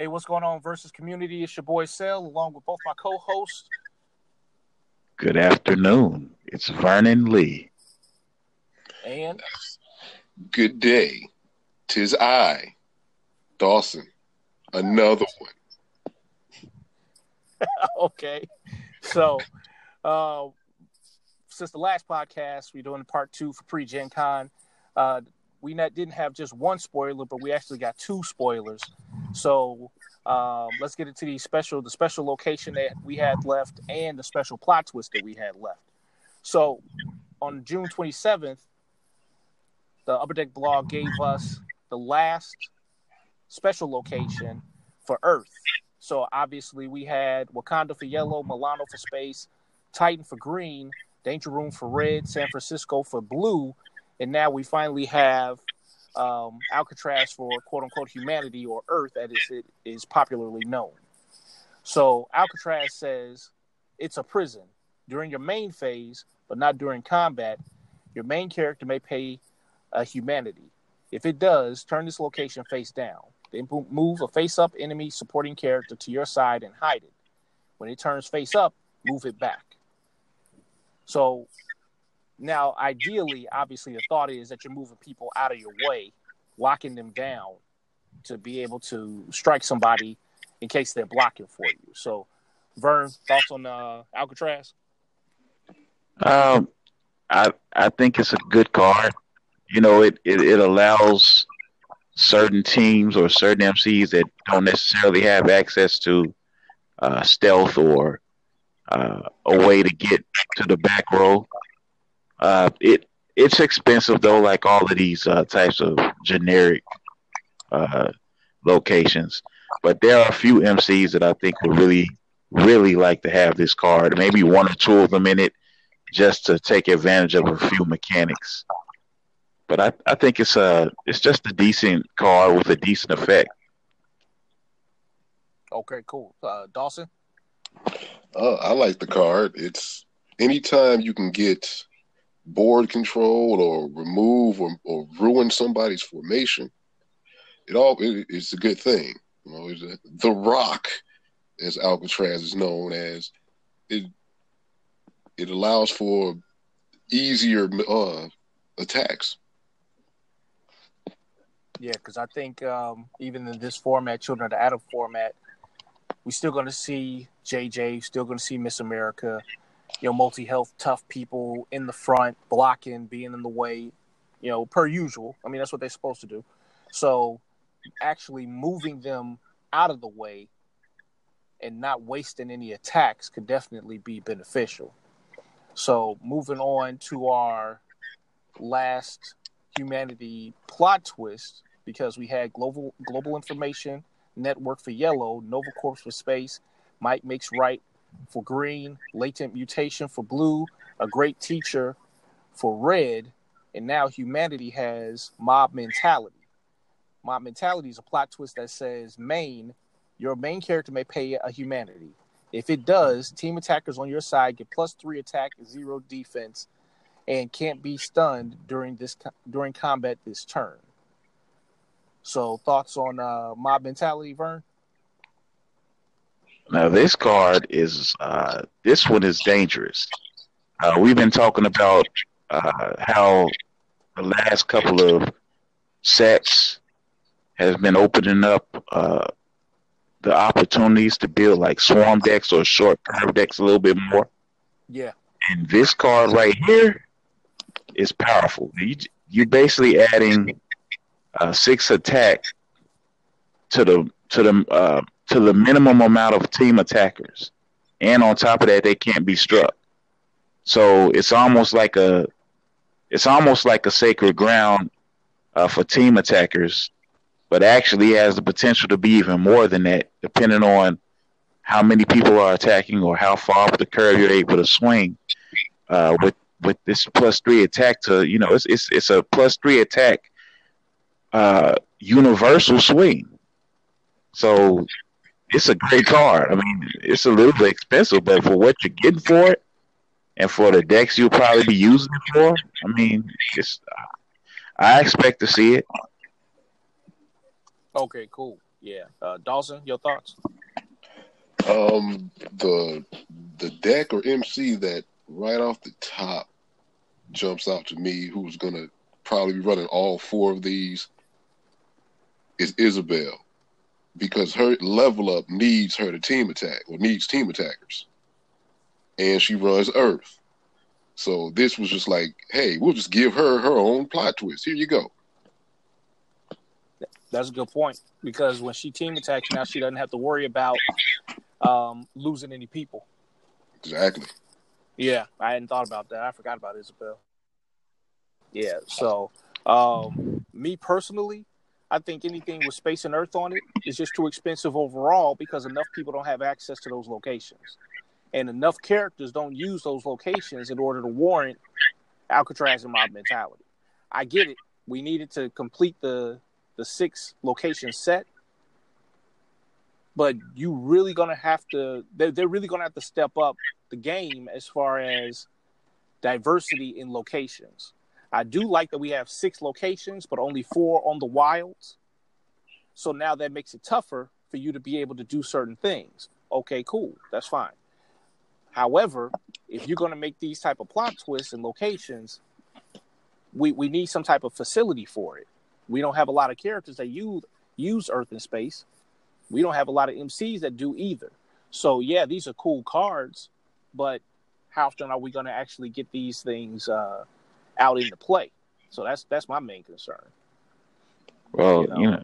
Hey, what's going on versus community? It's your boy Sel, along with both my co-hosts. Good afternoon. It's Vernon Lee. And good day. Tis I, Dawson. Another one. okay. So uh since the last podcast, we're doing part two for pre-Gen Con. Uh we not, didn't have just one spoiler, but we actually got two spoilers. So um, let's get into the special, the special location that we had left, and the special plot twist that we had left. So on June 27th, the Upper Deck blog gave us the last special location for Earth. So obviously we had Wakanda for yellow, Milano for space, Titan for green, Danger Room for red, San Francisco for blue, and now we finally have um, Alcatraz for quote unquote humanity or Earth, as it is popularly known. So Alcatraz says it's a prison during your main phase, but not during combat. Your main character may pay a humanity. If it does, turn this location face down. Then move a face up enemy supporting character to your side and hide it. When it turns face up, move it back. So now, ideally, obviously, the thought is that you're moving people out of your way, locking them down to be able to strike somebody in case they're blocking for you. So, Vern, thoughts on uh, Alcatraz? Um, I I think it's a good card. You know, it, it, it allows certain teams or certain MCs that don't necessarily have access to uh, stealth or uh, a way to get to the back row uh, it it's expensive though, like all of these uh, types of generic uh, locations. But there are a few MCs that I think would really, really like to have this card. Maybe one or two of them in it, just to take advantage of a few mechanics. But I, I think it's a it's just a decent card with a decent effect. Okay, cool. Uh, Dawson. Uh, I like the card. It's anytime you can get board control or remove or, or ruin somebody's formation, it all it, it's a good thing. You know, a, the Rock, as Alcatraz is known as, it it allows for easier uh, attacks. Yeah, because I think um, even in this format, Children of the Atom format, we're still going to see JJ, still going to see Miss America, you know, multi health tough people in the front, blocking, being in the way, you know, per usual. I mean, that's what they're supposed to do. So actually moving them out of the way and not wasting any attacks could definitely be beneficial. So moving on to our last humanity plot twist, because we had global global information network for yellow, Nova Corps for space, might makes right for green, latent mutation for blue, a great teacher for red, and now humanity has mob mentality. Mob mentality is a plot twist that says main, your main character may pay a humanity. If it does, team attackers on your side get plus three attack, zero defense, and can't be stunned during this during combat this turn. So, thoughts on uh, mob mentality, Vern? Now this card is uh, this one is dangerous. Uh, we've been talking about uh, how the last couple of sets has been opening up uh, the opportunities to build like swarm decks or short curve decks a little bit more. Yeah. And this card right here is powerful. You, you're basically adding uh, six attack to the to the uh, to the minimum amount of team attackers. And on top of that, they can't be struck. So it's almost like a it's almost like a sacred ground uh, for team attackers, but actually has the potential to be even more than that, depending on how many people are attacking or how far up the curve you're able to swing. Uh, with with this plus three attack to you know it's it's it's a plus three attack uh, universal swing. So it's a great card. I mean, it's a little bit expensive, but for what you're getting for it, and for the decks you'll probably be using it for, I mean, it's. I expect to see it. Okay, cool. Yeah, uh, Dawson, your thoughts? Um, the the deck or MC that right off the top jumps out to me, who's gonna probably be running all four of these, is Isabel, because her level up needs her to team attack or needs team attackers, and she runs Earth. So this was just like, hey, we'll just give her her own plot twist. Here you go. That's a good point because when she team attacks now, she doesn't have to worry about um, losing any people. Exactly. Yeah, I hadn't thought about that. I forgot about Isabel. Yeah, so um, me personally, I think anything with space and Earth on it is just too expensive overall because enough people don't have access to those locations, and enough characters don't use those locations in order to warrant Alcatraz and mob mentality. I get it. We needed to complete the the six location set, but you really gonna have to. They're, they're really gonna have to step up the game as far as diversity in locations. I do like that we have six locations, but only four on the wilds. So now that makes it tougher for you to be able to do certain things. Okay, cool, that's fine. However, if you're going to make these type of plot twists and locations, we, we need some type of facility for it. We don't have a lot of characters that use use Earth and space. We don't have a lot of MCs that do either. So yeah, these are cool cards, but how often are we going to actually get these things uh, out into play? So that's that's my main concern. Well, you know, you know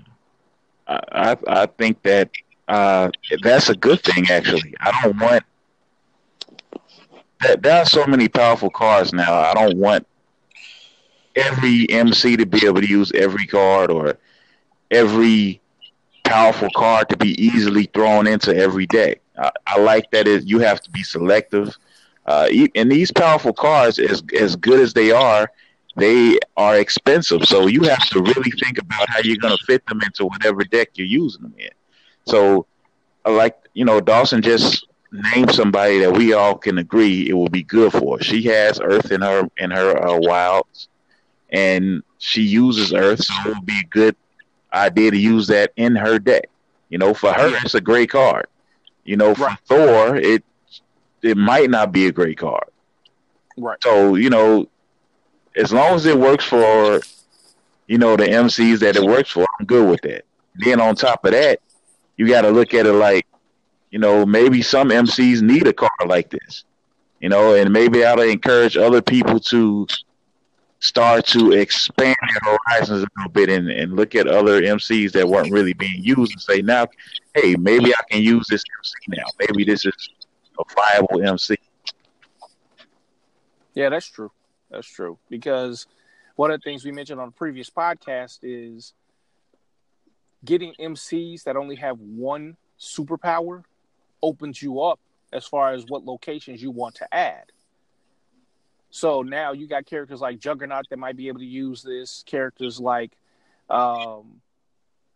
I, I I think that uh, that's a good thing. Actually, I don't want that. There are so many powerful cards now. I don't want every MC to be able to use every card or every powerful card to be easily thrown into every deck. I, I like that it, you have to be selective. Uh, and these powerful cards, as as good as they are, they are expensive. So you have to really think about how you're going to fit them into whatever deck you're using them in. So, like you know, Dawson just named somebody that we all can agree it will be good for. She has Earth in her in her uh, wilds and she uses Earth, so it would be a good idea to use that in her deck. You know, for her, it's a great card. You know, for right. Thor, it it might not be a great card. Right. So you know, as long as it works for, you know, the MCs that it works for, I'm good with that. Then on top of that, you got to look at it like, you know, maybe some MCs need a card like this. You know, and maybe I'll encourage other people to start to expand their horizons a little bit and, and look at other MCs that weren't really being used and say, now, hey, maybe I can use this MC now. Maybe this is a viable MC. Yeah, that's true. That's true. Because one of the things we mentioned on the previous podcast is getting MCs that only have one superpower opens you up as far as what locations you want to add. So now you got characters like Juggernaut that might be able to use this. Characters like um,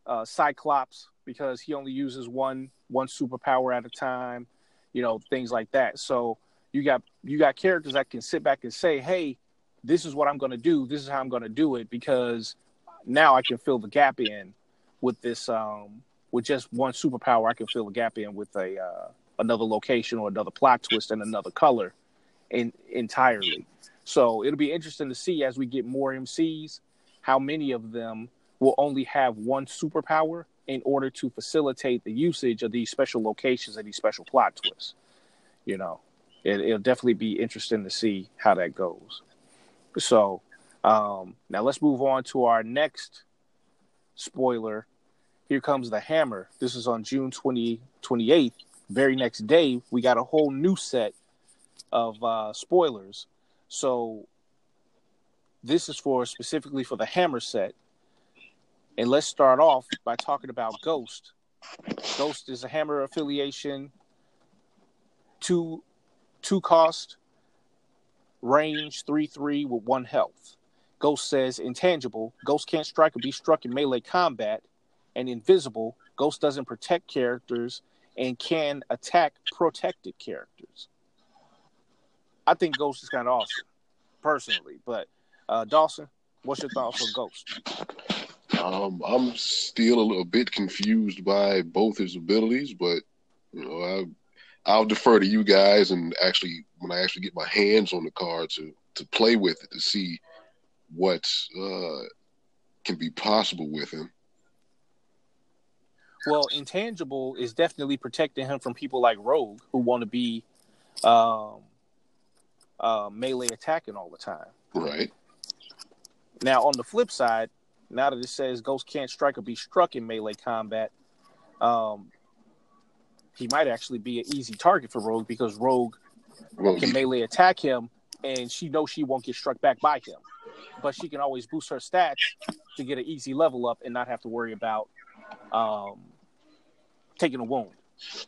uh, Cyclops because he only uses one one superpower at a time. You know things like that. So you got you got characters that can sit back and say, "Hey, this is what I'm going to do. This is how I'm going to do it." Because now I can fill the gap in with this um, with just one superpower. I can fill the gap in with a uh, another location or another plot twist and another color in, entirely. So it'll be interesting to see as we get more MCs how many of them will only have one superpower in order to facilitate the usage of these special locations and these special plot twists. You know, it, will definitely be interesting to see how that goes. So um, now let's move on to our next spoiler. Here comes the hammer. This is on June 20, 28th. Very next day, we got a whole new set of uh, spoilers. So this is for specifically for the Hammer set. And let's start off by talking about Ghost. Ghost is a Hammer affiliation. Two two cost, range three three with one health. Ghost says intangible. Ghost can't strike or be struck in melee combat, and invisible. Ghost doesn't protect characters and can attack protected characters. I think Ghost is kind of awesome, personally. But uh, Dawson, what's your thoughts on Ghost? Um, I'm still a little bit confused by both his abilities, but you know, I I'll defer to you guys and actually when I actually get my hands on the card to to play with it to see what uh, can be possible with him. Well, intangible is definitely protecting him from people like Rogue who want to be um, uh, melee attacking all the time. Right. Now, on the flip side, now that it says Ghost can't strike or be struck in melee combat, um, he might actually be an easy target for Rogue because Rogue Well, can melee attack him, and she knows she won't get struck back by him. But she can always boost her stats to get an easy level up and not have to worry about um, taking a wound.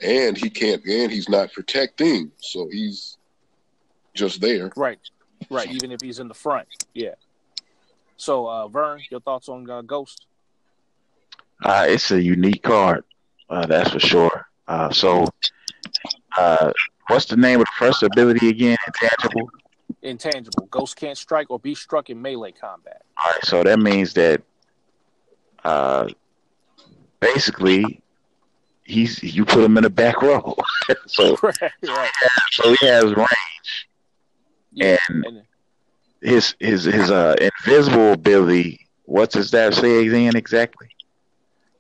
and he can't, and he's not protecting, so he's just there. Right, right. Even if he's in the front, yeah. So, uh, Vern, your thoughts on uh, Ghost? Uh, it's a unique card, uh, that's for sure. Uh, so, uh, what's the name of the first ability again? Intangible. Intangible. Ghost can't strike or be struck in melee combat. All right, so that means that uh, basically he's you put him in a back row. so right, right. so he has range. Yeah, And- and His his his uh invisible ability. What does that say again exactly?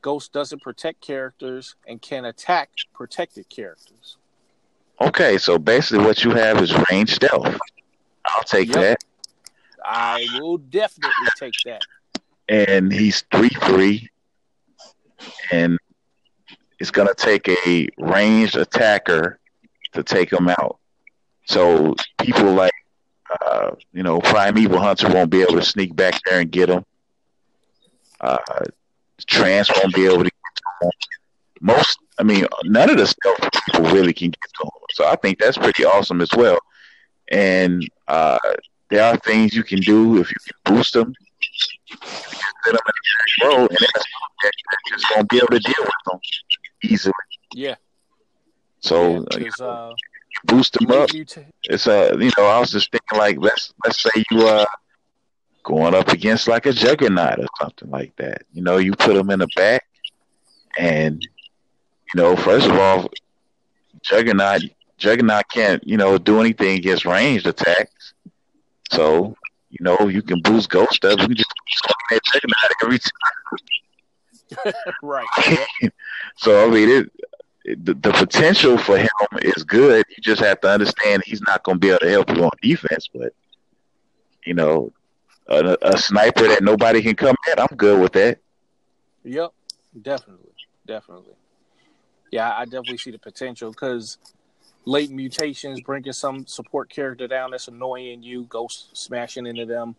Ghost doesn't protect characters and can attack protected characters. Okay, so basically what you have is range stealth. I'll take Yep. that. I will definitely take that. And he's three three, and it's gonna take a ranged attacker to take him out. So people like uh, you know Primeval Hunter won't be able to sneak back there and get him. Uh, Trance won't be able to get to. Most, I mean, none of the stealth people really can get to him. So I think that's pretty awesome as well. And uh, there are things you can do if you can boost them. You can set them in the and that's just gonna be able to deal with them easily. Yeah. So yeah, uh, uh, boost them up. It's a you know, I was just thinking like let's let's say you uh going up against like a juggernaut or something like that. You know, you put them in the back, and you know, first of all, juggernaut juggernaut can't you know do anything against ranged attacks. So you know, you can boost ghost up. You can just juggernaut every time. right. So I mean, it the, the potential for him is good. You just have to understand he's not going to be able to help you on defense. But you know, a, a sniper that nobody can come at, I'm good with that. Yep, definitely, definitely. Yeah, I definitely see the potential because late mutations bringing some support character down that's annoying you, ghost smashing into them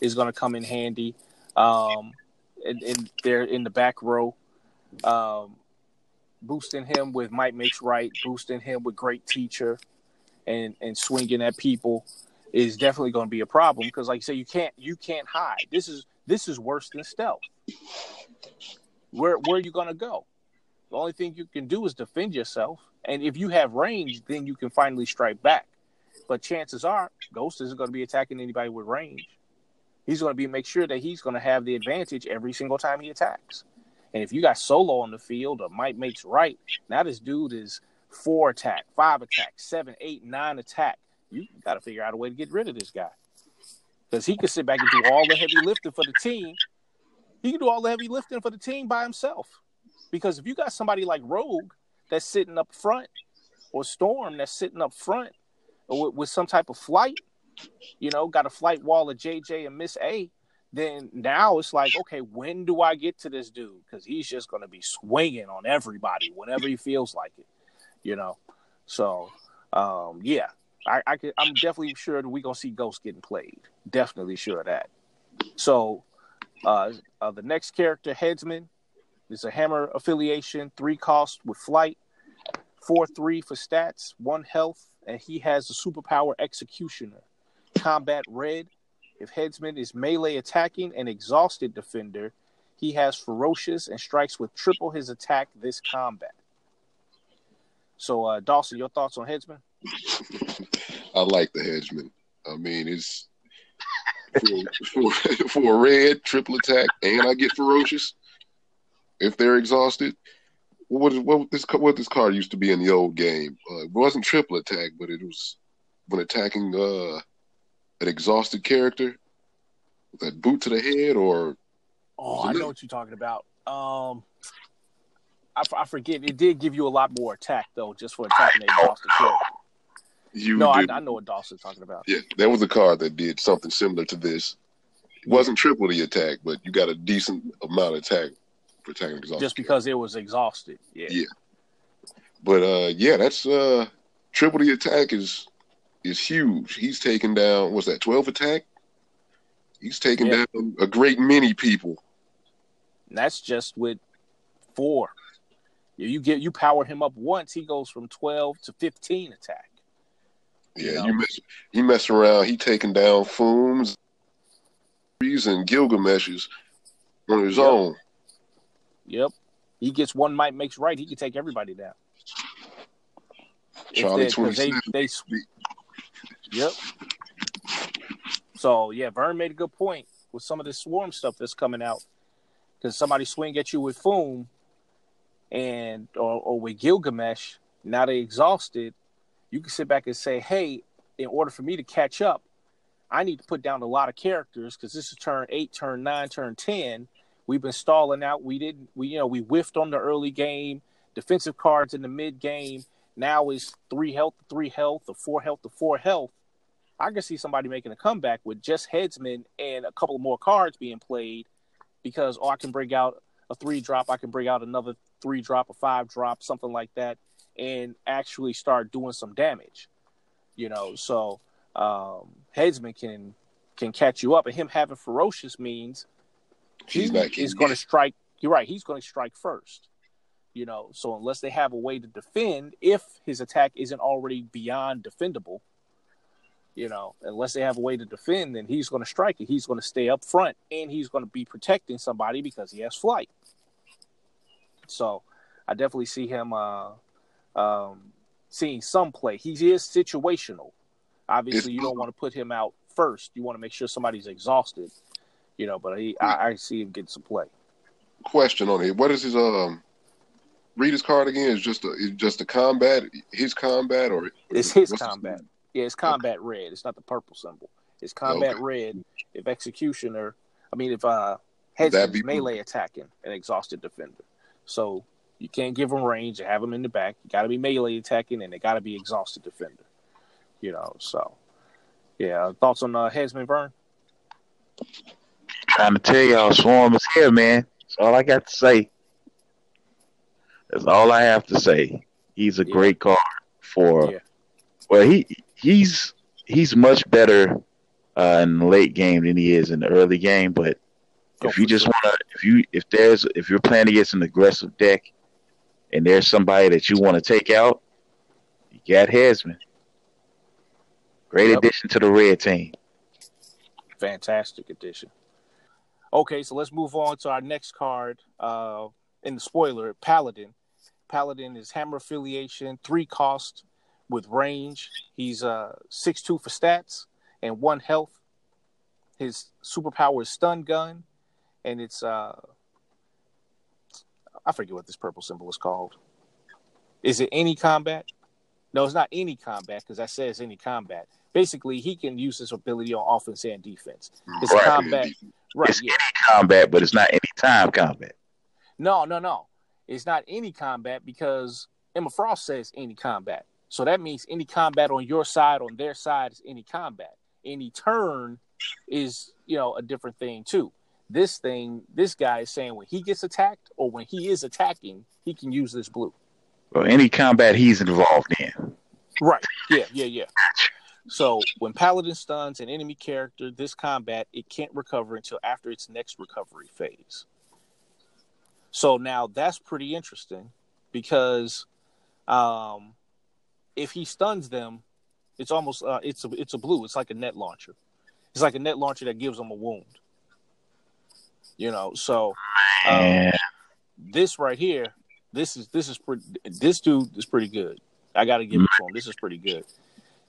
is going to come in handy. Um, and, and they're in the back row, um, boosting him with might makes right, boosting him with great teacher, and and swinging at people is definitely going to be a problem because, like you say, you can't you can't hide. This is this is worse than stealth. Where where are you going to go? The only thing you can do is defend yourself, and if you have range, then you can finally strike back. But chances are, Ghost isn't going to be attacking anybody with range. He's going to be make sure that he's going to have the advantage every single time he attacks. And if you got solo on the field or might makes right, now this dude is four attack, five attack, seven, eight, nine attack. You got to figure out a way to get rid of this guy because he can sit back and do all the heavy lifting for the team. He can do all the heavy lifting for the team by himself. Because if you got somebody like Rogue that's sitting up front, or Storm that's sitting up front, or with, with some type of flight, you know, got a flight wall of JJ and Miss A, then now it's like, okay, when do I get to this dude? Because he's just going to be swinging on everybody whenever he feels like it, you know. So, um, yeah, I, I could, I'm definitely sure we're gonna see Ghost getting played. Definitely sure of that. So, uh, uh, the next character, Headsman, is a hammer affiliation, three cost with flight, four three for stats, one health, and he has the superpower Executioner. Combat red. If Headsman is melee attacking an exhausted defender, he has ferocious and strikes with triple his attack this combat. So, uh, Dawson, your thoughts on Headsman? I like the Headsman. I mean, it's for, for for a red triple attack, and I get ferocious if they're exhausted. What what this what this card used to be in the old game? Uh, it wasn't triple attack, but it was when attacking uh, an exhausted character. That boot to the head, or Oh, I know what you're talking about. Um, I, I forget. It did give you a lot more attack though, just for attacking a exhausted character. you No, I. I know what Dawson's talking about. Yeah, there was a card that did something similar to this. It wasn't triple the attack, but you got a decent amount of attack for attacking exhausted. Just because it was exhausted. Yeah. Yeah. But uh, yeah, that's uh, triple the attack is is huge. He's taking down what's that? Twelve attack. He's taking Yeah. down a great many people. And that's just with four. You get you power him up once, he goes from twelve to fifteen attack. Yeah, You you, mess he mess around. He taking down Fooms, and Gilgamesh's on his Yep. own. Yep. He gets one might makes right. He can take everybody down. Charlie they- 'cause they, they, yep. So yeah, Vern made a good point with some of this swarm stuff that's coming out. Because somebody swing at you with Foom, and or, or with Gilgamesh, now they exhausted. You can sit back and say, "Hey, in order for me to catch up, I need to put down a lot of characters because this is turn eight, turn nine, turn ten. We've been stalling out. We didn't. We you know we whiffed on the early game. Defensive cards in the mid game. Now is three health three health, or four health to four health. I can see somebody making a comeback with just headsmen and a couple more cards being played because oh I can bring out a three drop, I can bring out another three drop, a five drop, something like that, and actually start doing some damage. You know, so um, headsman can can catch you up, and him having ferocious means He's he not is getting going to strike. You're right. He's going to strike first. You know, so unless they have a way to defend, if his attack isn't already beyond defendable, you know, unless they have a way to defend, then he's going to strike it. He's going to stay up front, and he's going to be protecting somebody because he has flight. So, I definitely see him uh, um, seeing some play. He is situational. Obviously, you don't want to put him out first. You want to make sure somebody's exhausted. You know, but he, I, I see him getting some play. Question on it. What is his um? Read his card again. Is just a is just a combat. His combat or It's his combat. Yeah, it's combat red. It's not the purple symbol. It's combat Okay. red. If executioner, I mean, if uh, That'd be- melee attacking an exhausted defender, so you can't give them range and have them in the back. You got to be melee attacking, and they got to be exhausted defender. You know, so yeah. Thoughts on uh, headsman Vern? Trying to tell y'all, Swarm is here, man. That's all I got to say. That's all I have to say. He's a Yeah. great card for. Yeah. Well, he he's he's much better uh, in the late game than he is in the early game. But Oh, if you just want to, if you if there's if you're playing against an aggressive deck, and there's somebody that you want to take out, you got Headsman. Great Yep. addition to the red team. fantastic addition. Okay, so let's move on to our next card uh, in the spoiler Paladin. Paladin is hammer affiliation, three cost with range. He's uh, 6'2 for stats and one health. His superpower is stun gun, and it's, uh, I forget what this purple symbol is called. Is it any combat? No, it's not any combat because that says any combat. Basically, he can use this ability on offense and defense. It's Right. combat, right? It's Yeah. Combat, but it's not any time combat. No, no, no. It's not any combat because Emma Frost says any combat. So that means any combat on your side, on their side is any combat. Any turn is, you know, a different thing too. This thing, this guy is saying when he gets attacked or when he is attacking, he can use this blue. Well, any combat he's involved in. Right. Yeah, yeah, yeah. So when Paladin stuns an enemy character, this combat, it can't recover until after its next recovery phase. So now that's pretty interesting because um, if he stuns them, it's almost uh, it's a it's a blue. It's like a net launcher. It's like a net launcher that gives them a wound. You know, so um, this right here, this is this is pretty. This dude is pretty good. I got to give it to him. This is pretty good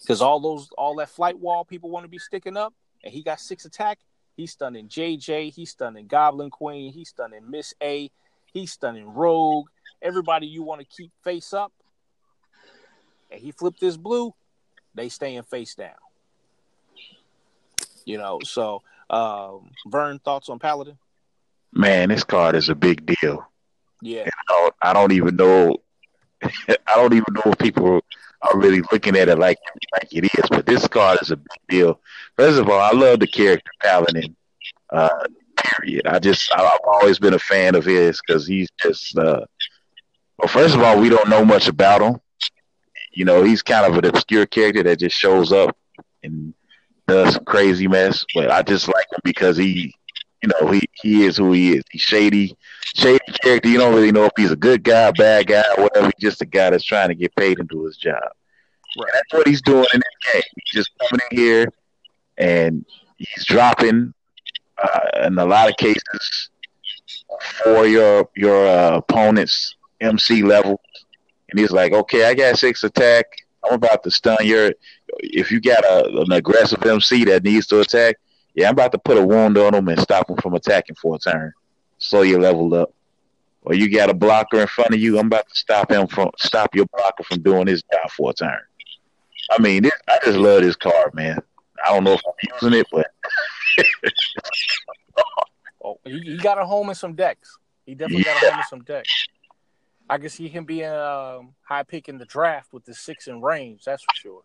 because all those all that flight wall people want to be sticking up, and he got six attack, he's stunning JJ, he's stunning Goblin Queen, he's stunning Miss A, he's stunning Rogue, everybody you want to keep face up. And he flipped this blue, they staying face down. You know, so um Vern, thoughts on Paladin? Man, this card is a big deal. Yeah. I don't, I don't even know. I don't even know if people are really looking at it like like it is. But this card is a big deal. First of all, I love the character Paladin. Uh, period. I just I've always been a fan of his because he's just. Uh, well, first of all, we don't know much about him. You know, he's kind of an obscure character that just shows up and does some crazy mess. But I just like him because he, you know, he he is who he is. He's shady, shady character. You don't really know if he's a good guy, bad guy, whatever. He's just a guy that's trying to get paid and do his job. Right. And that's what he's doing in this game. He's just coming in here and he's dropping, uh, in a lot of cases, for your your uh, opponent's MC level. And he's like, okay, I got six attack. I'm about to stun your. If you got a, an aggressive MC that needs to attack, yeah, I'm about to put a wound on him and stop him from attacking for a turn. Slow your level up. Or you got a blocker in front of you, I'm about to stop him from stop your blocker from doing his job for a turn. I mean, this, I just love this card, man. I don't know if I'm using it, but Oh, he, he got a home in some decks. He definitely got a home in some decks. I can see him being um, high pick in the draft with the six in range. That's for sure.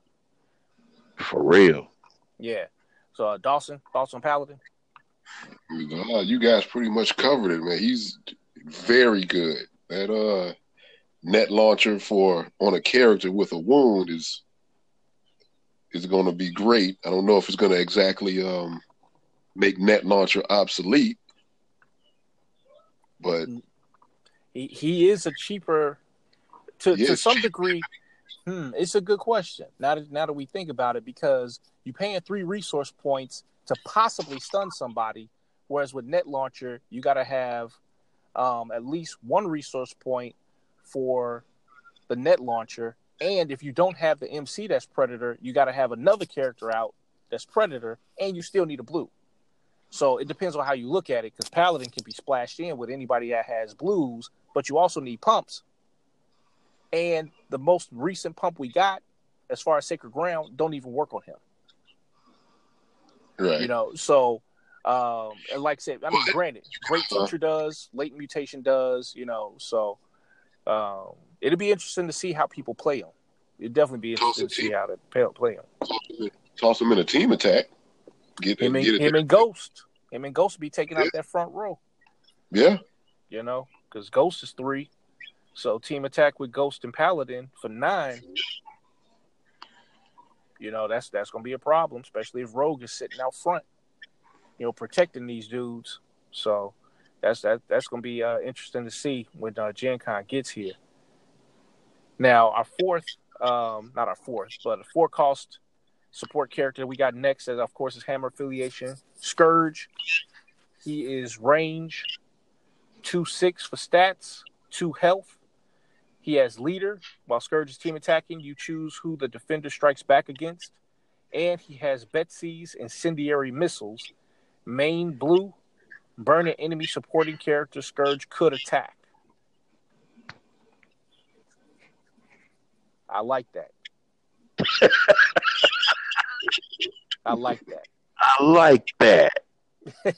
for real. Yeah. So uh, Dawson, thoughts on Paladin? Uh, you guys pretty much covered it, man. He's very good. That uh net launcher for on a character with a wound is is going to be great. I don't know if it's going to exactly um make net launcher obsolete, but He he is a cheaper to to some degree. Hmm, it's a good question. Now that now that we think about it, because you're paying three resource points to possibly stun somebody, whereas with Net Launcher, you got to have um, at least one resource point for the Net Launcher, and if you don't have the MC that's Predator, you got to have another character out that's Predator, and you still need a blue. So it depends on how you look at it, because Paladin can be splashed in with anybody that has blues, but you also need pumps. And the most recent pump we got, as far as Sacred Ground, don't even work on him. right. You know, so um, and like I said, I mean, granted, great teacher does, latent mutation does, you know, so um, it'll be interesting to see how people play him. It'd definitely be interesting to see how they play, play him. Toss him in a team attack. Get, Him and, get him and Ghost, him and Ghost be taking out that front row. yeah, you know, because Ghost is three. So team attack with Ghost and Paladin for nine. You know, that's that's gonna be a problem, especially if Rogue is sitting out front, you know, protecting these dudes. So that's that that's gonna be uh, interesting to see when uh, Gen Con gets here. Now our fourth, um, not our fourth, but a four cost support character we got next, is of course is Hammer affiliation Scourge. He is range two six for stats, two health. He has leader. While Scourge is team attacking, you choose who the defender strikes back against. And he has Betsy's incendiary missiles. Main blue, burn an enemy supporting character Scourge could attack. I like that. I like that. I like that.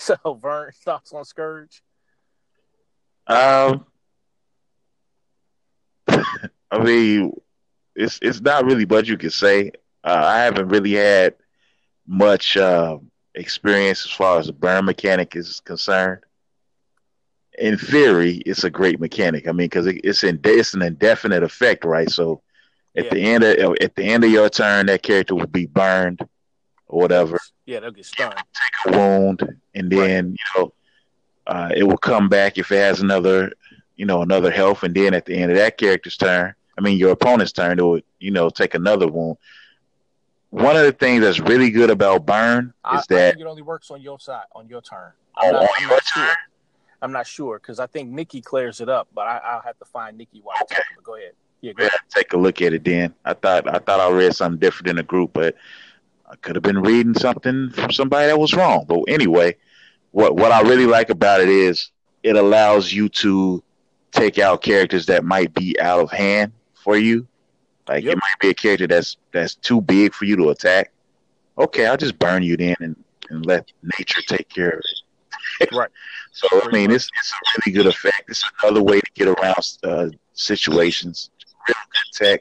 So Vern, thoughts on Scourge? Um, I mean, it's it's not really much you can say. Uh, I haven't really had much uh, experience as far as the burn mechanic is concerned. In theory, it's a great mechanic. I mean, because it, it's in it's an indefinite effect, right? So at Yeah. the end of at the end of your turn, that character will be burned or whatever. Yeah, they'll get stunned. Take a wound, and then you know uh, it will come back if it has another, you know, another health, and then at the end of that character's turn, I mean your opponent's turn, it would you know take another wound. One of the things that's really good about burn I, is I that think it only works on your side, on your turn. on, I'm not, I'm your not turn, sure. I'm not sure because I think Nikki clears it up, but I, I'll have to find Nikki while Okay. But go ahead. Yeah, take a look at it. Then I thought I thought I read something different in the group, but I could have been reading something from somebody that was wrong. But anyway, what what I really like about it is it allows you to take out characters that might be out of hand for you. Like yep. it might be a character that's that's too big for you to attack. Okay, I'll just burn you then and, and let nature take care of it. right. So I mean, it's it's a really good effect. It's another way to get around uh, situations. Really good tech,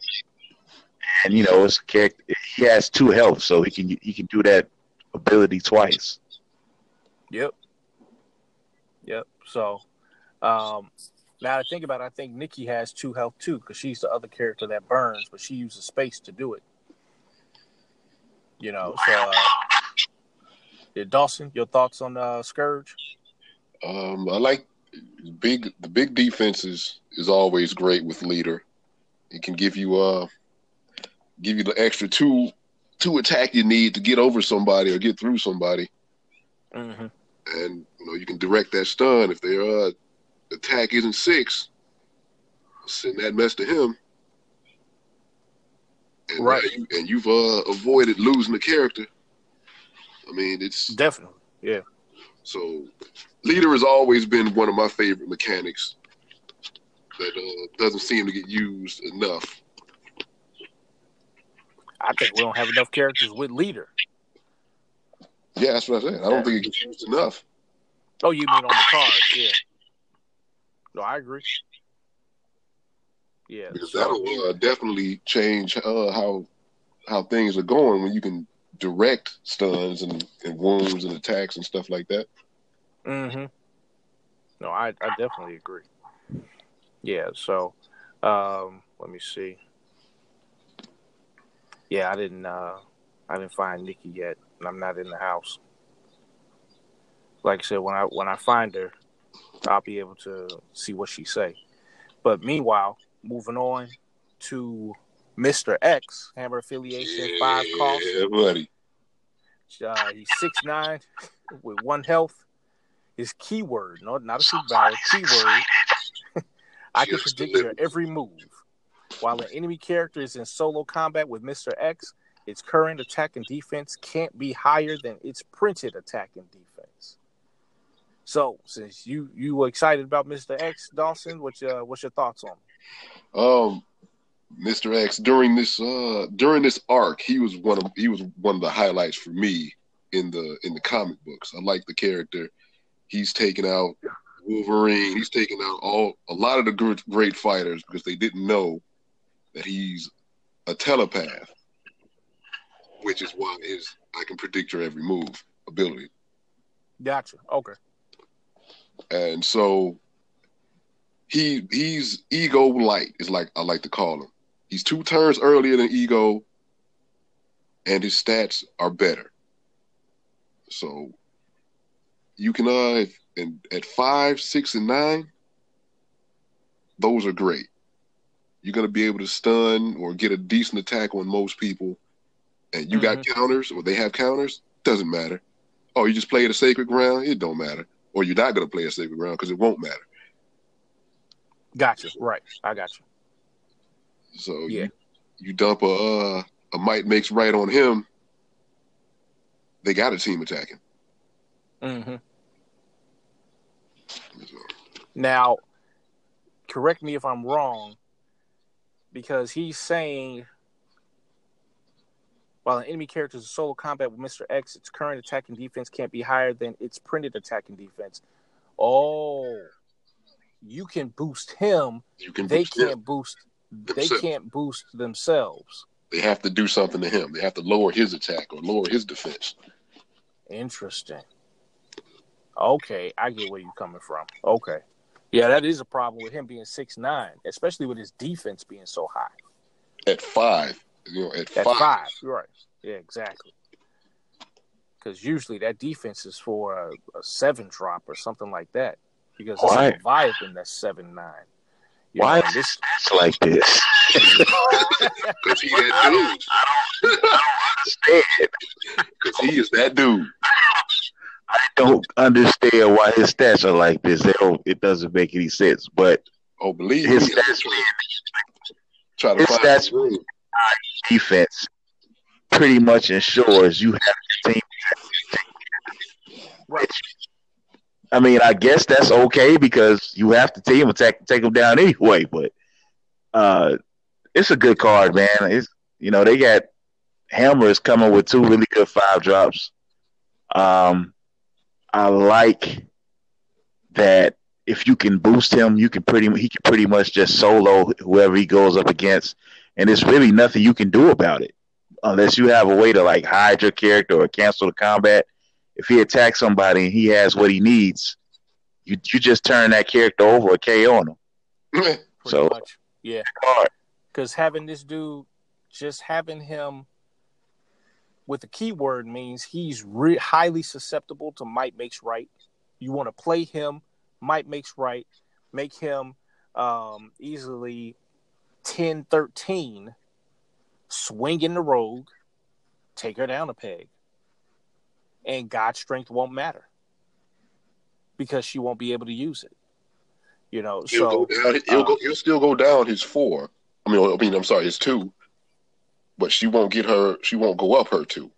and you know, it's a character. He has two health, so he can he can do that ability twice. Yep. Yep. So, um, now to think about it, I think Nikki has two health too because she's the other character that burns, but she uses space to do it. You know, so uh, yeah, Dawson, your thoughts on uh, Scourge? Um, I like big. The big defense is is always great with leader. It can give you uh give you the extra two two attack you need to get over somebody or get through somebody. Mm-hmm. And you know you can direct that stun if their uh, attack isn't six. Send that mess to him. And, right. Uh, you, and you've uh, avoided losing the character. I mean, it's definitely yeah. So, leader has always been one of my favorite mechanics that uh, doesn't seem to get used enough. I think we don't have enough characters with leader. Yeah, that's what I said. I don't think it gets used enough. Oh, you mean on the cards? Yeah. No, I agree. Yeah, because that'll uh, definitely change uh, how how things are going when you can direct stuns and, and wounds and attacks and stuff like that. Mm-hmm. No, I, I definitely agree. Yeah, so um, let me see. Yeah, I didn't uh, I didn't find Nikki yet, and I'm not in the house. Like I said, when I when I find her, I'll be able to see what she say. But meanwhile, moving on to Mr. X, Hammer affiliation, yeah, five cost. Yeah, buddy. Uh, he's six nine with one health. His keyword, no, not a superpower, keyword. I can predict your every move. While an enemy character is in solo combat with Mr. X, its current attack and defense can't be higher than its printed attack and defense. So, since you you were excited about Mr. X, Dawson, what's your what's your thoughts on? Um, Mr. X during this uh during this arc, he was one of he was one of the highlights for me in the in the comic books. I like the character. He's taken out Wolverine. He's taking out all a lot of the great, great fighters because they didn't know that he's a telepath, which is why his I can predict your every move ability. Gotcha. Okay. And so he he's ego light is like I like to call him. He's two turns earlier than Ego, and his stats are better. So you can uh and at five, six, and nine, those are great. You're gonna be able to stun or get a decent attack on most people, and you mm-hmm. got counters or they have counters. Doesn't matter. Oh, you just play at a sacred ground. It don't matter. Or you're not gonna play a sacred ground because it won't matter. Gotcha. Right. I got you. So yeah, you, you dump a uh, a might makes right on him. They got a team attacking. Mm-hmm. Now, correct me if I'm wrong, because he's saying while an enemy character is a solo combat with Mr. X, its current attack and defense can't be higher than its printed attack and defense. Oh, you can boost him. You can they boost can't him. boost they can't boost themselves. They have to do something to him. They have to lower his attack or lower his defense. Interesting. Okay, I get where you're coming from. Okay. Yeah, that is a problem with him being six nine, especially with his defense being so high. At five. You know, at, at five. five. Right. Yeah, exactly. Because usually that defense is for a, a, seven drop or something like that. Because it's a Leviathan that's seven nine. You Why know, is this like this? Because he that dude. I don't, I don't understand. Because he is that dude. I don't understand why his stats are like this. They don't. It doesn't make any sense. But oh, believe his me, stats. Try to his find stats defense. pretty much ensures you have your team. Right. I mean, I guess that's okay because you have to team attack take them down anyway. But uh, it's a good card, man. It's you know they got Hammers coming with two really good five drops. Um, I like that if you can boost him, you can pretty he can pretty much just solo whoever he goes up against, and it's really nothing you can do about it unless you have a way to like hide your character or cancel the combat. If he attacks somebody and he has what he needs, you you just turn that character over or KO on him. So- much. Yeah. Because having this dude, just having him with the keyword means he's re- highly susceptible to might makes right. You want to play him, might makes right, make him um, easily 10 13, swing in the rogue, take her down a peg. And God's strength won't matter because she won't be able to use it. You know, He'll, so go down, he'll, uh, go, he'll still go down his four. I mean, I mean, I'm sorry, his two. But she won't get her. She won't go up her two.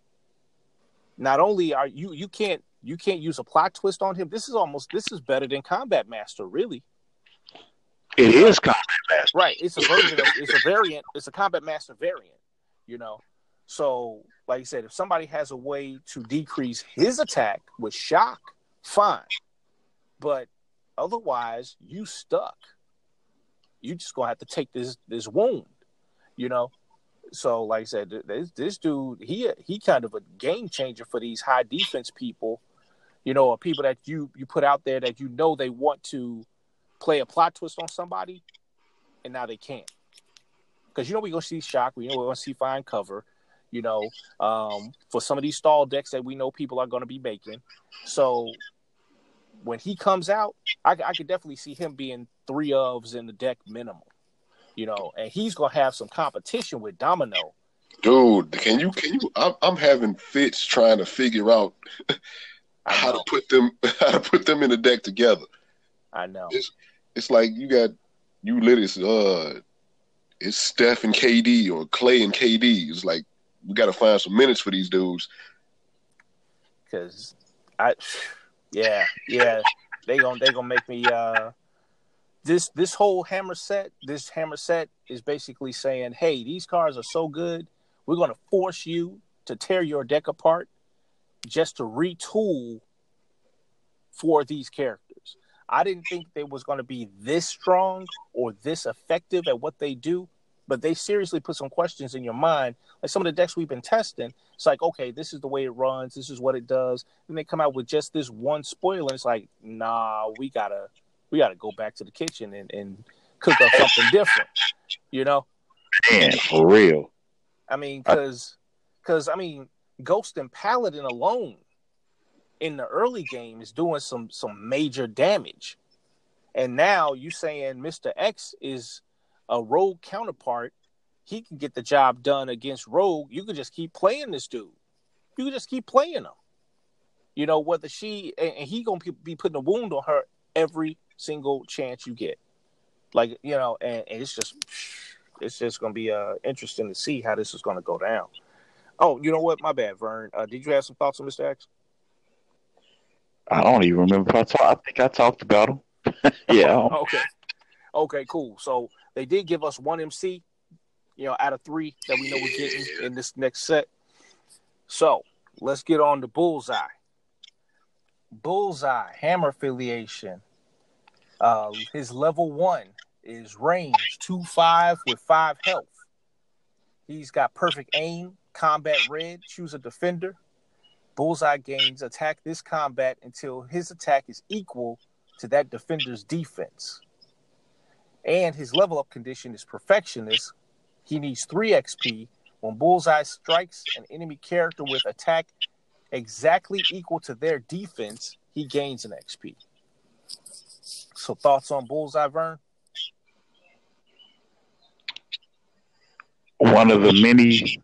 not only are you you can't you can't use a plot twist on him. This is almost this is better than Combat Master, really. It is combat master. Right. It's a version of it's a variant, it's a Combat Master variant, you know. So, like I said, if somebody has a way to decrease his attack with shock, fine. But otherwise, you stuck. You just gonna have to take this this wound, you know. So, like I said, this, this dude, he he kind of a game changer for these high defense people, you know, or people that you you put out there that you know they want to play a plot twist on somebody, and now they can't. Because you know we're gonna see shock, we know we're gonna see fine cover, you know, um, for some of these stall decks that we know people are gonna be making. So when he comes out, I, I could definitely see him being three ofs in the deck minimum, you know, and he's gonna have some competition with Domino. Dude, can you can you? I'm, I'm having fits trying to figure out how to put them how to put them in the deck together. I know. It's like you got you lit it's uh it's Steph and KD or Clay and KD. It's like we got to find some minutes for these dudes. because I, yeah, yeah, they gonna they gonna make me. uh This this whole hammer set, this hammer set is basically saying, hey, these cards are so good, we're gonna force you to tear your deck apart just to retool for these characters. I didn't think they was gonna be this strong or this effective at what they do, but they seriously put some questions in your mind. Like some of the decks we've been testing, it's like, okay, this is the way it runs, this is what it does. And they come out with just this one spoiler. It's like, nah, we gotta we gotta go back to the kitchen and, and cook up something different. You know? Man, for real. I mean, because because I mean, Ghost and Paladin alone in the early game is doing some some major damage, and now you saying Mister X is a Rogue counterpart. He can get the job done against Rogue. You could just keep playing this dude. You could just keep playing him. You know whether she and, and he gonna be- be putting a wound on her every single chance you get. Like you know, and, and it's just it's just going to be uh, interesting to see how this is going to go down. Oh, you know what? My bad, Vern. Uh, did you have some thoughts on Mr. X? I don't even remember if I talked. I think I talked about him. yeah. Okay. Okay, cool. So they did give us one MC, you know, out of three that we know we're getting in this next set. So let's get on to Bullseye. Bullseye, Hammer affiliation. Uh, his level one is range 2 5 with 5 health. He's got perfect aim, combat red, choose a defender. Bullseye gains attack this combat until his attack is equal to that defender's defense. And his level up condition is perfectionist. He needs 3 XP. When Bullseye strikes an enemy character with attack exactly equal to their defense, he gains an XP. So thoughts on Bullseye, Vern? One of the many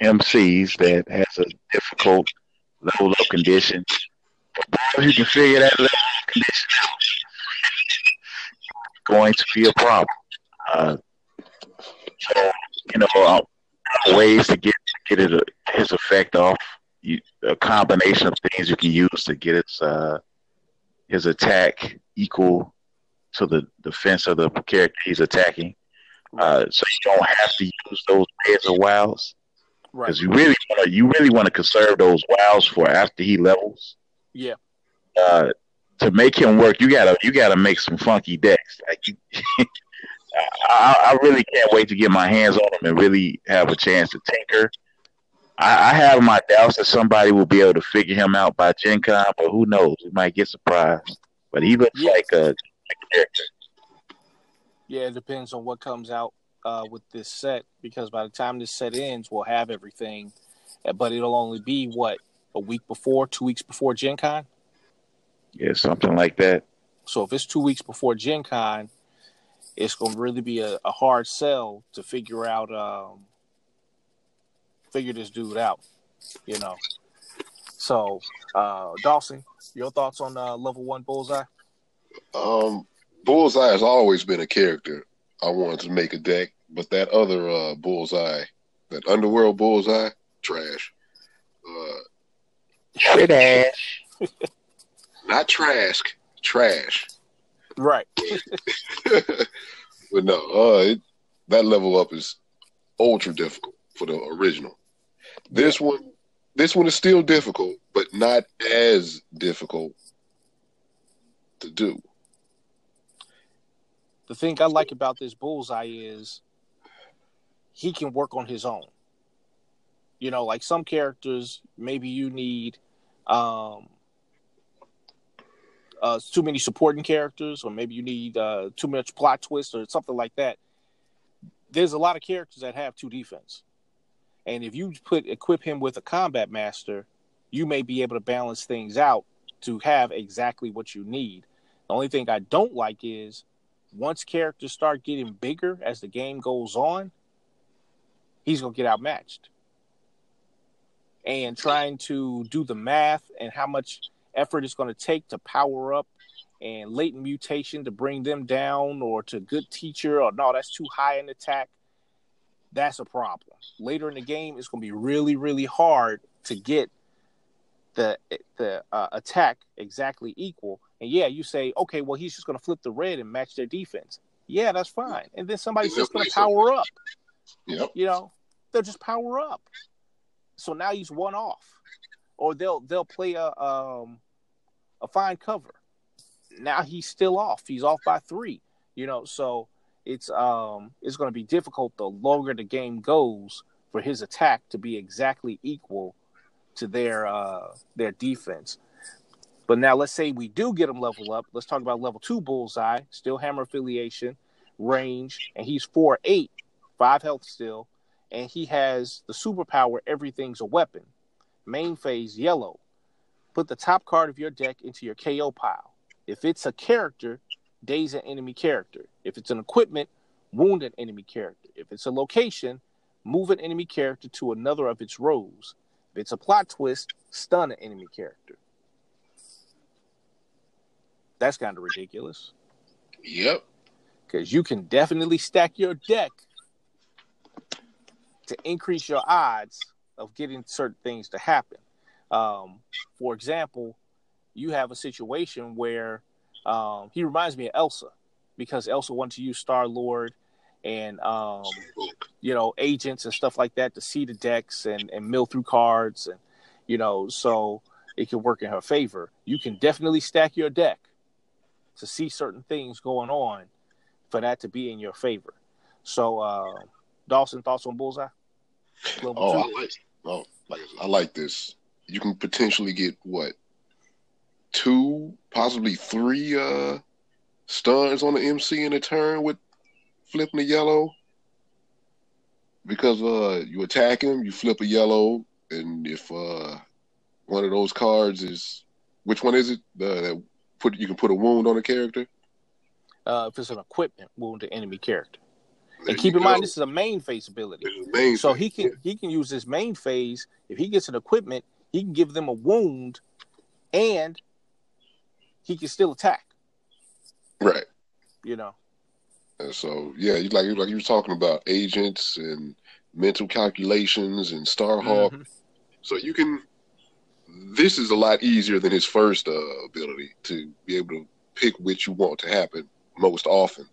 MCs that has a difficult level up condition. If you can figure that level up condition out, going to be a problem. Uh, so, you know, uh, ways to get get it his effect off. You, a combination of things you can use to get its uh, his attack equal to the defense of the character he's attacking. Uh, so you don't have to use those pairs of wows because right. you really wanna, you really want to conserve those wows for after he levels. Yeah. Uh, to make him work, you gotta you gotta make some funky decks. Like you, I, I, really can't wait to get my hands on him and really have a chance to tinker. I, I, have my doubts that somebody will be able to figure him out by Gen Con, but who knows? We might get surprised. But he looks yeah. like a, a character. Yeah, it depends on what comes out uh, with this set because by the time this set ends, we'll have everything, uh, but it'll only be what a week before, two weeks before Gen Con. Yeah, something like that. So if it's two weeks before Gen Con, it's going to really be a, a, hard sell to figure out, um, figure this dude out, you know. So, uh, Dawson, your thoughts on uh, level one Bullseye? Um, Bullseye has always been a character I wanted to make a deck, but that other uh, Bullseye, that Underworld Bullseye, trash. Uh, trash. Not trash, trash. Right. but no, uh, it, that level up is ultra difficult for the original. This one, this one is still difficult, but not as difficult to do. The thing I like about this bullseye is he can work on his own. You know, like some characters, maybe you need um, uh, too many supporting characters, or maybe you need uh, too much plot twist or something like that. There's a lot of characters that have two defense, and if you put equip him with a combat master, you may be able to balance things out to have exactly what you need. The only thing I don't like is once characters start getting bigger as the game goes on, he's gonna get outmatched. And trying to do the math and how much effort it's going to take to power up and latent mutation to bring them down or to good teacher or no that's too high in attack that's a problem later in the game it's going to be really really hard to get the the uh, attack exactly equal and yeah you say okay well he's just going to flip the red and match their defense yeah that's fine and then somebody's just going to power up yep. you know they'll just power up so now he's one off or they'll they'll play a um a fine cover. Now he's still off. He's off by three. You know, so it's um it's going to be difficult the longer the game goes for his attack to be exactly equal to their uh their defense. But now let's say we do get him level up. Let's talk about level two bullseye, still hammer affiliation, range, and he's four eight, five health still, and he has the superpower everything's a weapon. Main phase yellow. Put the top card of your deck into your KO pile. If it's a character, daze an enemy character. If it's an equipment, wound an enemy character. If it's a location, move an enemy character to another of its rows. If it's a plot twist, stun an enemy character. That's kind of ridiculous. Yep. Because you can definitely stack your deck to increase your odds of getting certain things to happen. Um, for example, you have a situation where um, he reminds me of Elsa because Elsa wanted to use Star Lord and um, you know agents and stuff like that to see the decks and, and mill through cards and you know so it can work in her favor. You can definitely stack your deck to see certain things going on for that to be in your favor. So, uh, Dawson, thoughts on Bullseye? oh, I like, oh, I like this you can potentially get what two, possibly three uh stuns on the MC in a turn with flipping the yellow. Because uh you attack him, you flip a yellow, and if uh one of those cards is which one is it? Uh, that put you can put a wound on a character? Uh if it's an equipment wound to enemy character. There and keep in go. mind this is a main phase ability. Main so phase, he can he can use this main phase. If he gets an equipment, he can give them a wound and he can still attack. Right. You know. And so yeah, you like like you were talking about agents and mental calculations and Starhawk. Mhm. So you can. This is a lot easier than his first uh, ability to be able to pick which you want to happen most often.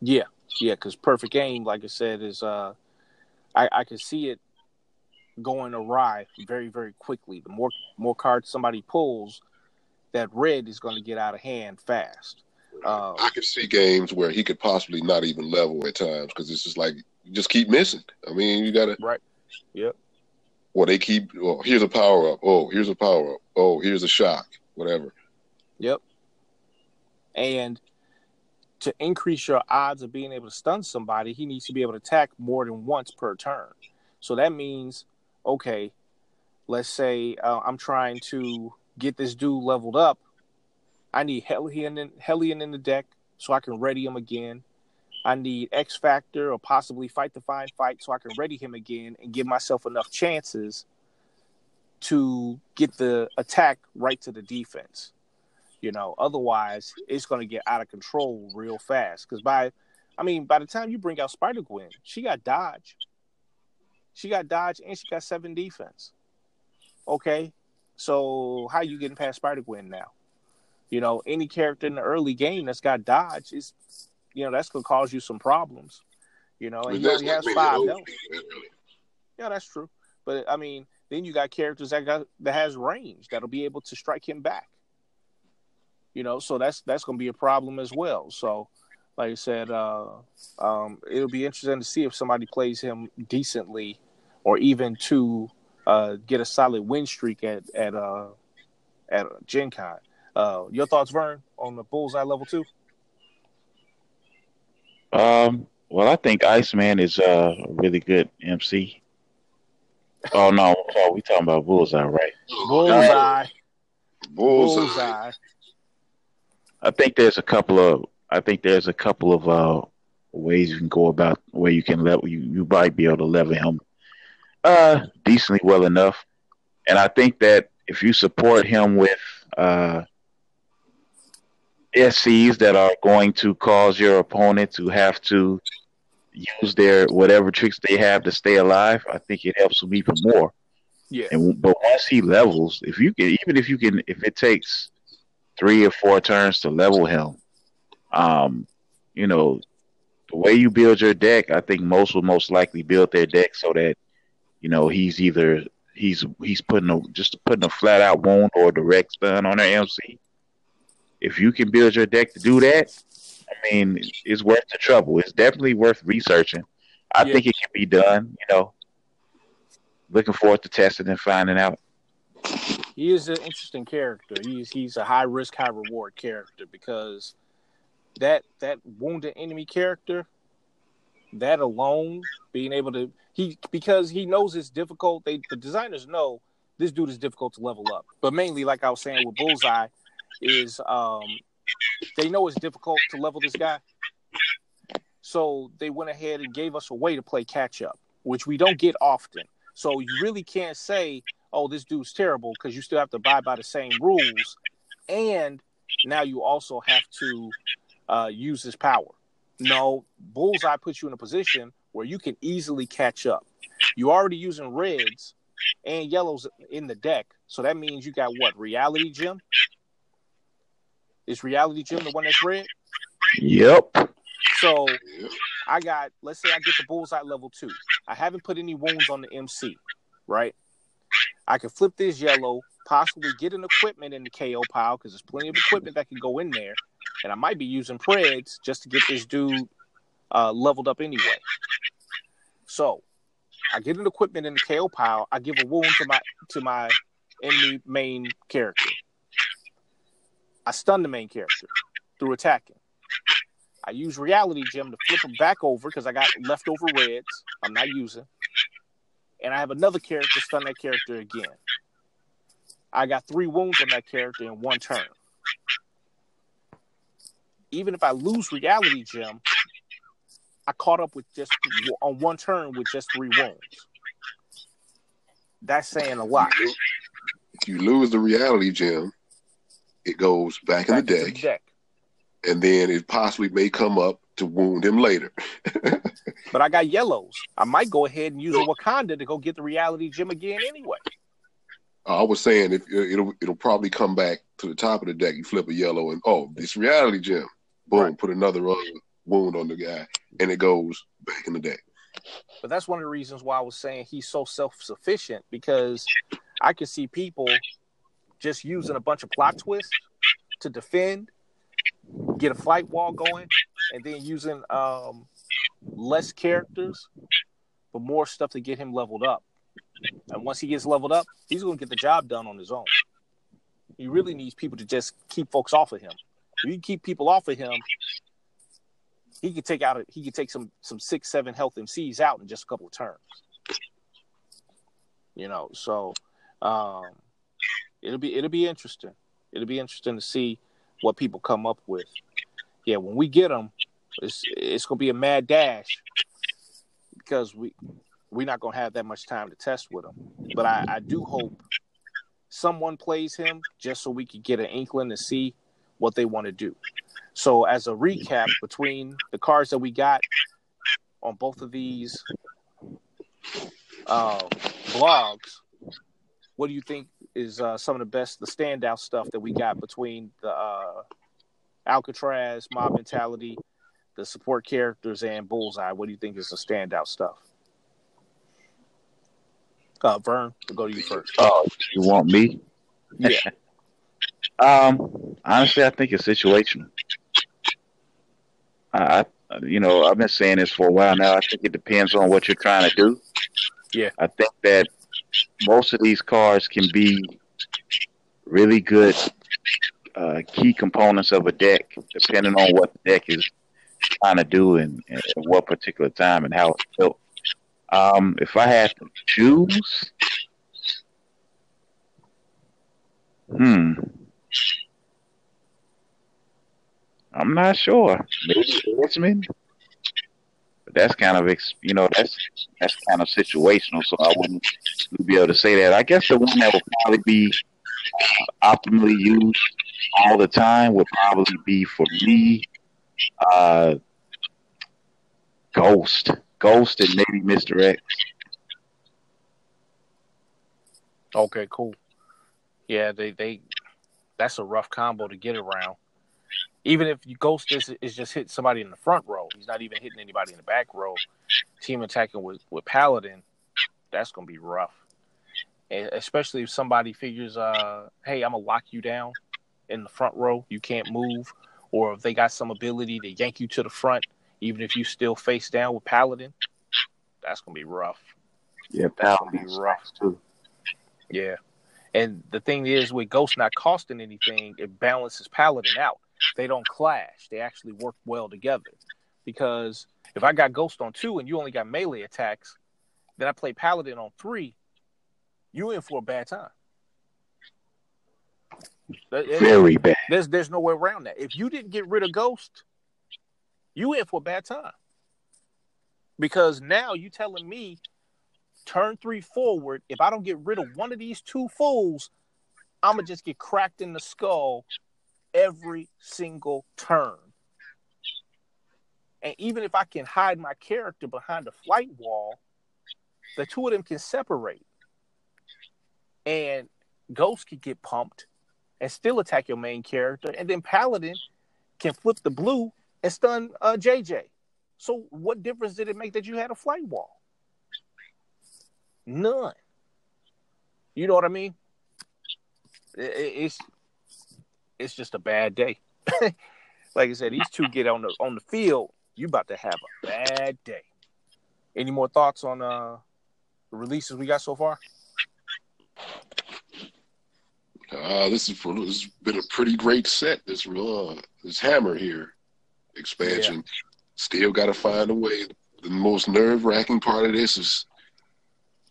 Yeah, yeah, because perfect aim, like I said, is uh, I I can see it going awry very very quickly. The more more cards somebody pulls, that red is going to get out of hand fast. Uh, I could see games where he could possibly not even level at times because it's just like you just keep missing. I mean, you gotta. Right. Yep. Well, they keep. Oh, here's a power up. Oh, here's a power up. Oh, here's a shock. Whatever. Yep. And to increase your odds of being able to stun somebody, he needs to be able to attack more than once per turn. So that means, okay, let's say uh, I'm trying to get this dude leveled up. I need Hellion in, Hellion in the deck so I can ready him again. I need X Factor or possibly Fight the Fine Fight so I can ready him again and give myself enough chances to get the attack right to the defense. You know, otherwise it's going to get out of control real fast. Because by, I mean, by the time you bring out Spider Gwen, she got dodge, she got dodge, and she got seven defense. Okay, so how you getting past Spider Gwen now? You know, any character in the early game that's got dodge is, you know, that's going to cause you some problems. You know, and he only has five really. Yeah, that's true. But I mean, then you got characters that got that has range that'll be able to strike him back. You know, so that's that's going to be a problem as well. So, like I said, uh, um, it'll be interesting to see if somebody plays him decently, or even to uh, get a solid win streak at at uh, at Gen Con. Uh, your thoughts, Vern, on the bullseye level two? Um, well, I think Iceman is uh, a really good MC. Oh no, oh, we talking about Bullseye, right? Bullseye, Bullseye. bullseye. I think there's a couple of I think there's a couple of uh, ways you can go about where you can level you you might be able to level him uh decently well enough. And I think that if you support him with uh SCs that are going to cause your opponent to have to use their whatever tricks they have to stay alive, I think it helps him even more. Yeah, And but once he levels, if you can, even if you can, if it takes three or four turns to level him, um, you know, the way you build your deck, I think most will most likely build their deck so that you know he's either he's he's putting a just putting a flat out wound or direct stun on their MC. If you can build your deck to do that, I mean, it's worth the trouble. It's definitely worth researching. I Yeah. think it can be done. You know, looking forward to testing and finding out. he is an interesting character. He's he's a high risk, high reward character because that that wounded enemy character, that alone, being able to he because he knows it's difficult. They the designers know this dude is difficult to level up. But mainly, like I was saying with Bullseye, is um they know it's difficult to level this guy. So they went ahead and gave us a way to play catch up, which we don't get often. So you really can't say, oh, this dude's terrible because you still have to abide by the same rules. And now you also have to uh, use his power. No, Bullseye puts you in a position where you can easily catch up. You're already using reds and yellows in the deck. So that means you got what? Reality Gem? Is Reality Gem the one that's red? Yep. So I got, let's say I get the bullseye level two. I haven't put any wounds on the MC, right? I can flip this yellow, possibly get an equipment in the KO pile because there's plenty of equipment that can go in there. And I might be using Preds just to get this dude uh, leveled up anyway. So I get an equipment in the KO pile. I give a wound to my to my enemy main character. I stun the main character through attacking. I use Reality Gem to flip him back over because I got leftover reds I'm not using. And I have another character stun that character again. I got three wounds on that character in one turn. Even if I lose Reality Gem, I caught up with just on one turn with just three wounds. That's saying a lot. If you lose the reality gem, it goes back in the Back to deck, deck. and then it possibly may come up to wound him later. but I got yellows. I might go ahead and use a Wakanda to go get the reality gem again anyway. I was saying if uh, it'll it'll probably come back to the top of the deck. You flip a yellow and oh, this reality gem. Boom, right. put another uh, wound on the guy, and it goes back in the day. But that's one of the reasons why I was saying he's so self sufficient because I could see people just using a bunch of plot twists to defend, get a flight wall going, and then using um, less characters but more stuff to get him leveled up. And once he gets leveled up, he's going to get the job done on his own. He really needs people to just keep folks off of him. You keep people off of him, he could take out a, he could take some some six seven health MCs out in just a couple of turns. You know, so um, it'll be it'll be interesting. It'll be interesting to see what people come up with. Yeah, when we get them, it's it's gonna be a mad dash because we we're not gonna have that much time to test with him. But I, I do hope someone plays him just so we could get an inkling to see what they want to do. So, as a recap between the cards that we got on both of these uh, blogs, what do you think is uh, some of the best, the standout stuff that we got between the uh, Alcatraz, Mob Mentality, the support characters, and Bullseye? What do you think is the standout stuff? Uh, Vern, we'll go to you first. Oh, you want me? Yeah. Um, honestly, I think it's situational. I, you know, I've been saying this for a while now. I think it depends on what you're trying to do. Yeah. I think that most of these cars can be really good uh, key components of a deck, depending on what the deck is trying to do and, and what particular time and how it's built. Um, if I had to choose, hmm, I'm not sure. Maybe Richmond. But that's kind of you know that's that's kind of situational. So I wouldn't be able to say that. I guess the one that would probably be uh, optimally used all the time would probably be for me, uh, Ghost, Ghost, and maybe Mister X. Okay, cool. Yeah, they they that's a rough combo to get around even if you Ghost is, is just hitting somebody in the front row, he's not even hitting anybody in the back row. Team attacking with, with Paladin, that's gonna be rough. And especially if somebody figures, uh, hey, I'm gonna lock you down in the front row, you can't move, or if they got some ability to yank you to the front, even if you still face down with Paladin, that's gonna be rough. Yeah, that's gonna be rough too. Yeah. And the thing is, with Ghost not costing anything, it balances Paladin out they don't clash. They actually work well together. Because if I got Ghost on two and you only got melee attacks, then I play Paladin on three, you in for a bad time. Very bad. There's there's no way around that. If you didn't get rid of Ghost, you in for a bad time. Because now you telling me turn three forward, if I don't get rid of one of these two fools, I'm gonna just get cracked in the skull every single turn. And even if I can hide my character behind a flight wall, the two of them can separate. And Ghost can get pumped and still attack your main character. And then Paladin can flip the blue and stun uh, JJ. So what difference did it make that you had a flight wall? None. You know what I mean? It's it's just a bad day. like I said, these two get on the on the field, you about to have a bad day. Any more thoughts on uh the releases we got so far? Uh, this is for this has been a pretty great set. This uh, this hammer here expansion. Yeah. Still got to find a way. The most nerve wracking part of this is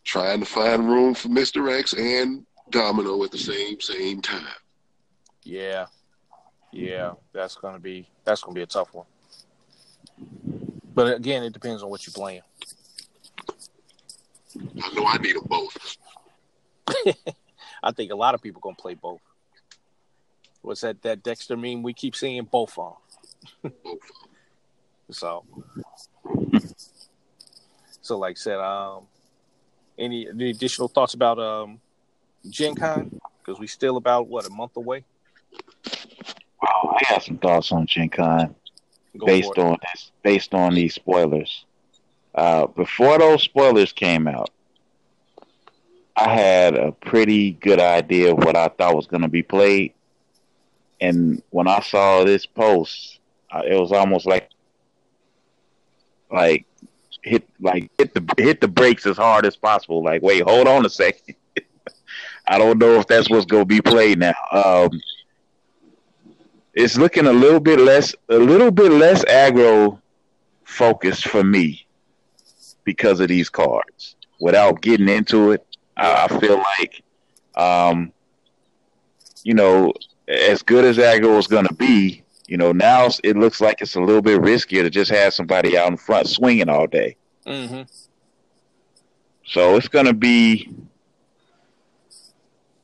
trying to find room for Mister X and Domino at the same same time. Yeah, yeah, that's gonna be that's gonna be a tough one. But again, it depends on what you're playing. I know I need them both. I think a lot of people gonna play both. What's that that Dexter meme we keep seeing both on? both. So, so like I said, um, any, any additional thoughts about um, Gen Con? Because we still about what a month away. Wow, I got some thoughts on Gen Con Go based on this, based on these spoilers. Uh, before those spoilers came out, I had a pretty good idea of what I thought was going to be played, and when I saw this post, uh, it was almost like, like hit like hit the hit the brakes as hard as possible. Like, wait, hold on a second. I don't know if that's what's to be played now. Um, it's looking a little bit less a little bit less aggro focused for me because of these cards. Without getting into it, I, I feel like um, you know, as good as aggro is gonna be, you know, now it looks like it's a little bit riskier to just have somebody out in front swinging all day. Mm-hmm. So it's gonna be.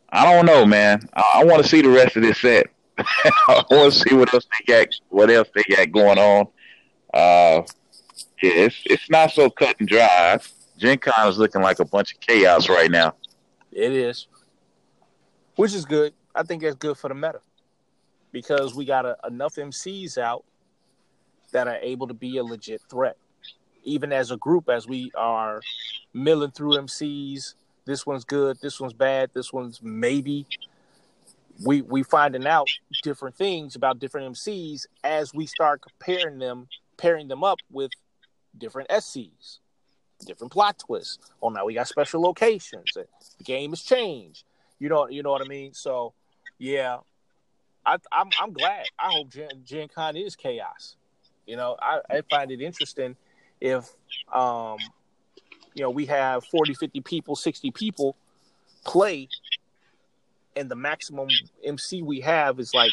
I don't know, man. I, I want to see the rest of this set. I want to see what else they got. What else they got going on? Uh, yeah, it's it's not so cut and dry. Gen Con is looking like a bunch of chaos right now. It is, which is good. I think that's good for the meta because we got a, enough MCs out that are able to be a legit threat, even as a group. As we are milling through MCs, this one's good, this one's bad, this one's maybe. We we finding out different things about different MCs as we start comparing them, pairing them up with different SCs, different plot twists. Oh, now we got special locations. The game has changed. You know, you know what I mean. So, yeah, I, I'm I'm glad. I hope Gen, Gen Con is chaos. You know, I, I find it interesting if, um, you know, we have 40, 50 people, 60 people play, and the maximum MC we have is like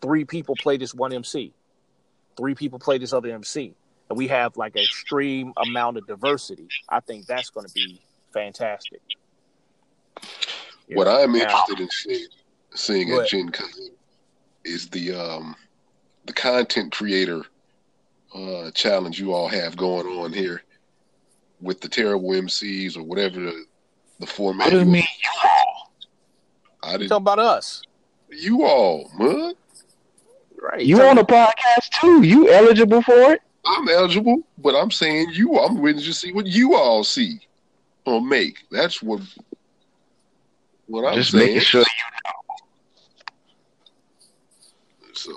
three people play this one MC, three people play this other MC, and we have like an extreme amount of diversity. I think that's going to be fantastic. You What know, I'm now- interested in seeing, seeing at. Gen Con is the um, the content creator uh, challenge you all have going on here with the terrible MCs or whatever the, the format. What do you you- mean, you all? I didn't. talk about us, You all, man. right? You on a podcast too? You eligible for it? I'm eligible, but I'm saying you. I'm waiting to see what you all see or make. That's what. What I'm Just saying. making sure. So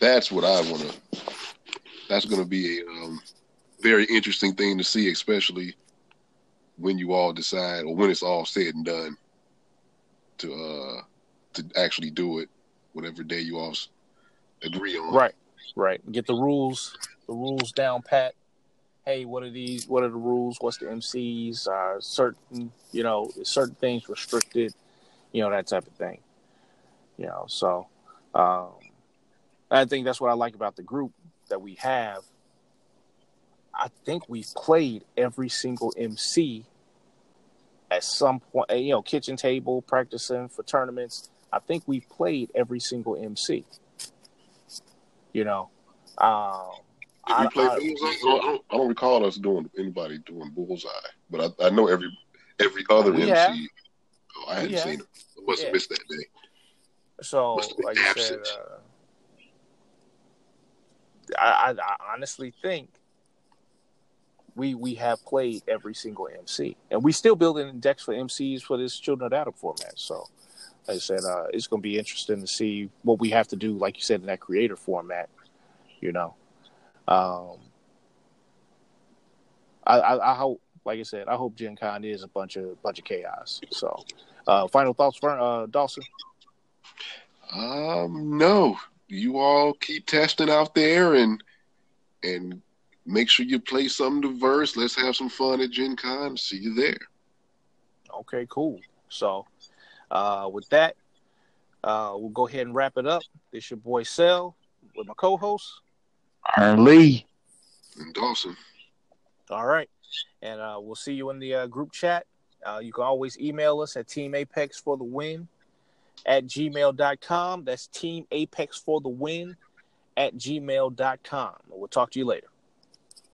that's what I want to. That's going to be a um, very interesting thing to see, especially when you all decide, or when it's all said and done, to uh to actually do it, whatever day you all agree on. Right, right. Get the rules, the rules down pat. Hey, what are these? What are the rules? What's the MCs? Uh, certain, you know, certain things restricted. You know that type of thing. You know, so um, I think that's what I like about the group that we have. I think we've played every single MC at some point. You know, kitchen table practicing for tournaments. I think we've played every single MC. You know, um, I- I-? I don't, I don't- recall us doing anybody doing bullseye, but I, I know every every other MC. have. Oh, I hadn't have. seen him. I must have Yeah. missed that day. So, Must have been like you said, absent. uh, I, I, honestly think we we have played every single MC, and we still building decks for MCs for this Children of Adam format. So, like I said, uh, it's going to be interesting to see what we have to do, like you said, in that creator format. You know, um, I, I, I hope, like I said, I hope Gen Con is a bunch of bunch of chaos. So, uh, final thoughts, for uh, Dawson. Um, no, you all keep testing out there and and make sure you play something diverse. Let's have some fun at Gen Con. See you there. Okay, cool. So, uh, with that, uh, we'll go ahead and wrap it up. This your boy Cell with my co-host. Aaron Lee. And Dawson. All right, and uh, we'll see you in the uh, group chat. Uh, you can always email us at Team Apex for the win at gmail.com. That's Team Apex for the win at gmail.com. We'll talk to you later.